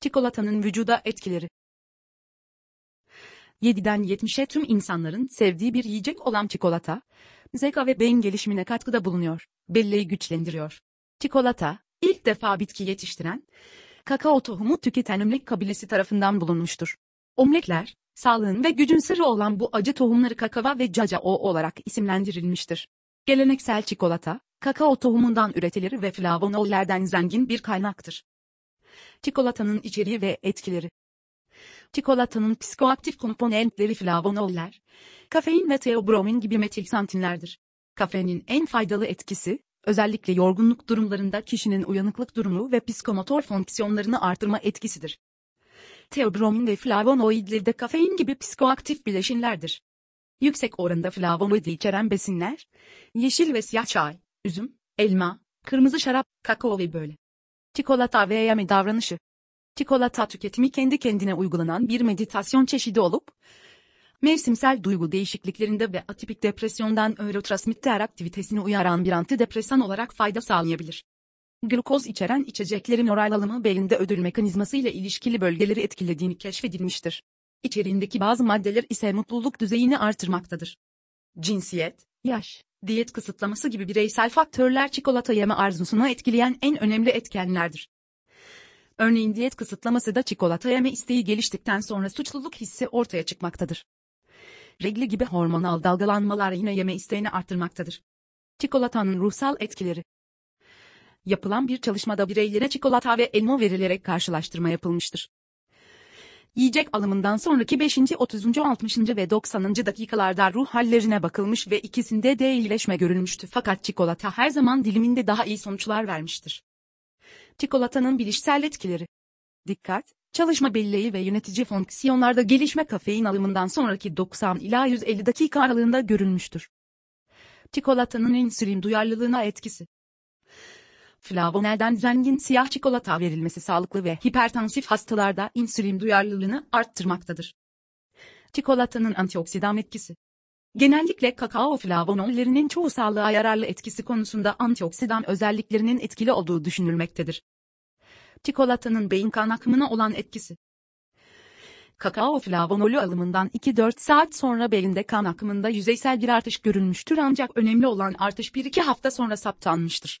Çikolatanın vücuda etkileri. 7'den 70'e tüm insanların sevdiği bir yiyecek olan çikolata, zeka ve beyin gelişimine katkıda bulunuyor, belleği güçlendiriyor. Çikolata, ilk defa bitki yetiştiren, kakao tohumu tüketen Ömlek kabilesi tarafından bulunmuştur. Omlekler, sağlığın ve gücün sırrı olan bu acı tohumları kakava ve cacao olarak isimlendirilmiştir. Geleneksel çikolata, kakao tohumundan üretilir ve flavonollerden zengin bir kaynaktır. Çikolatanın içeriği ve etkileri. Çikolatanın psikoaktif komponentleri flavonoller, kafein ve teobromin gibi metilsantinlerdir. Kafeinin en faydalı etkisi, özellikle yorgunluk durumlarında kişinin uyanıklık durumu ve psikomotor fonksiyonlarını artırma etkisidir. Teobromin ve flavonoidleri de kafein gibi psikoaktif bileşinlerdir. Yüksek oranda flavonoid içeren besinler, yeşil ve siyah çay, üzüm, elma, kırmızı şarap, kakao ve böyle. Çikolata ve yeme davranışı. Çikolata tüketimi kendi kendine uygulanan bir meditasyon çeşidi olup, mevsimsel duygu değişikliklerinde ve atipik depresyondan nörotransmitter aktivitesini uyaran bir antidepresan olarak fayda sağlayabilir. Glukoz içeren içeceklerin oral alımı beyinde ödül mekanizması ile ilişkili bölgeleri etkilediğini keşfedilmiştir. İçeriğindeki bazı maddeler ise mutluluk düzeyini artırmaktadır. Cinsiyet, yaş, diyet kısıtlaması gibi bireysel faktörler çikolata yeme arzusunu etkileyen en önemli etkenlerdir. Örneğin diyet kısıtlaması da çikolata yeme isteği geliştikten sonra suçluluk hissi ortaya çıkmaktadır. Regli gibi hormonal dalgalanmalar yine yeme isteğini arttırmaktadır. Çikolatanın ruhsal etkileri Yapılan bir çalışmada bireylere çikolata ve elma verilerek karşılaştırma yapılmıştır. Yiyecek alımından sonraki 5. 30. 60. ve 90. dakikalarda ruh hallerine bakılmış ve ikisinde de iyileşme görülmüştü. Fakat çikolata her zaman diliminde daha iyi sonuçlar vermiştir. Çikolatanın bilişsel etkileri. Dikkat, çalışma belleği ve yönetici fonksiyonlarda gelişme kafein alımından sonraki 90 ila 150 dakika aralığında görülmüştür. Çikolatanın insülin duyarlılığına etkisi flavonelden zengin siyah çikolata verilmesi sağlıklı ve hipertansif hastalarda insülin duyarlılığını arttırmaktadır. Çikolatanın antioksidan etkisi Genellikle kakao flavonollerinin çoğu sağlığa yararlı etkisi konusunda antioksidan özelliklerinin etkili olduğu düşünülmektedir. Çikolatanın beyin kan akımına olan etkisi Kakao flavonolü alımından 2-4 saat sonra beyinde kan akımında yüzeysel bir artış görülmüştür ancak önemli olan artış 1-2 hafta sonra saptanmıştır.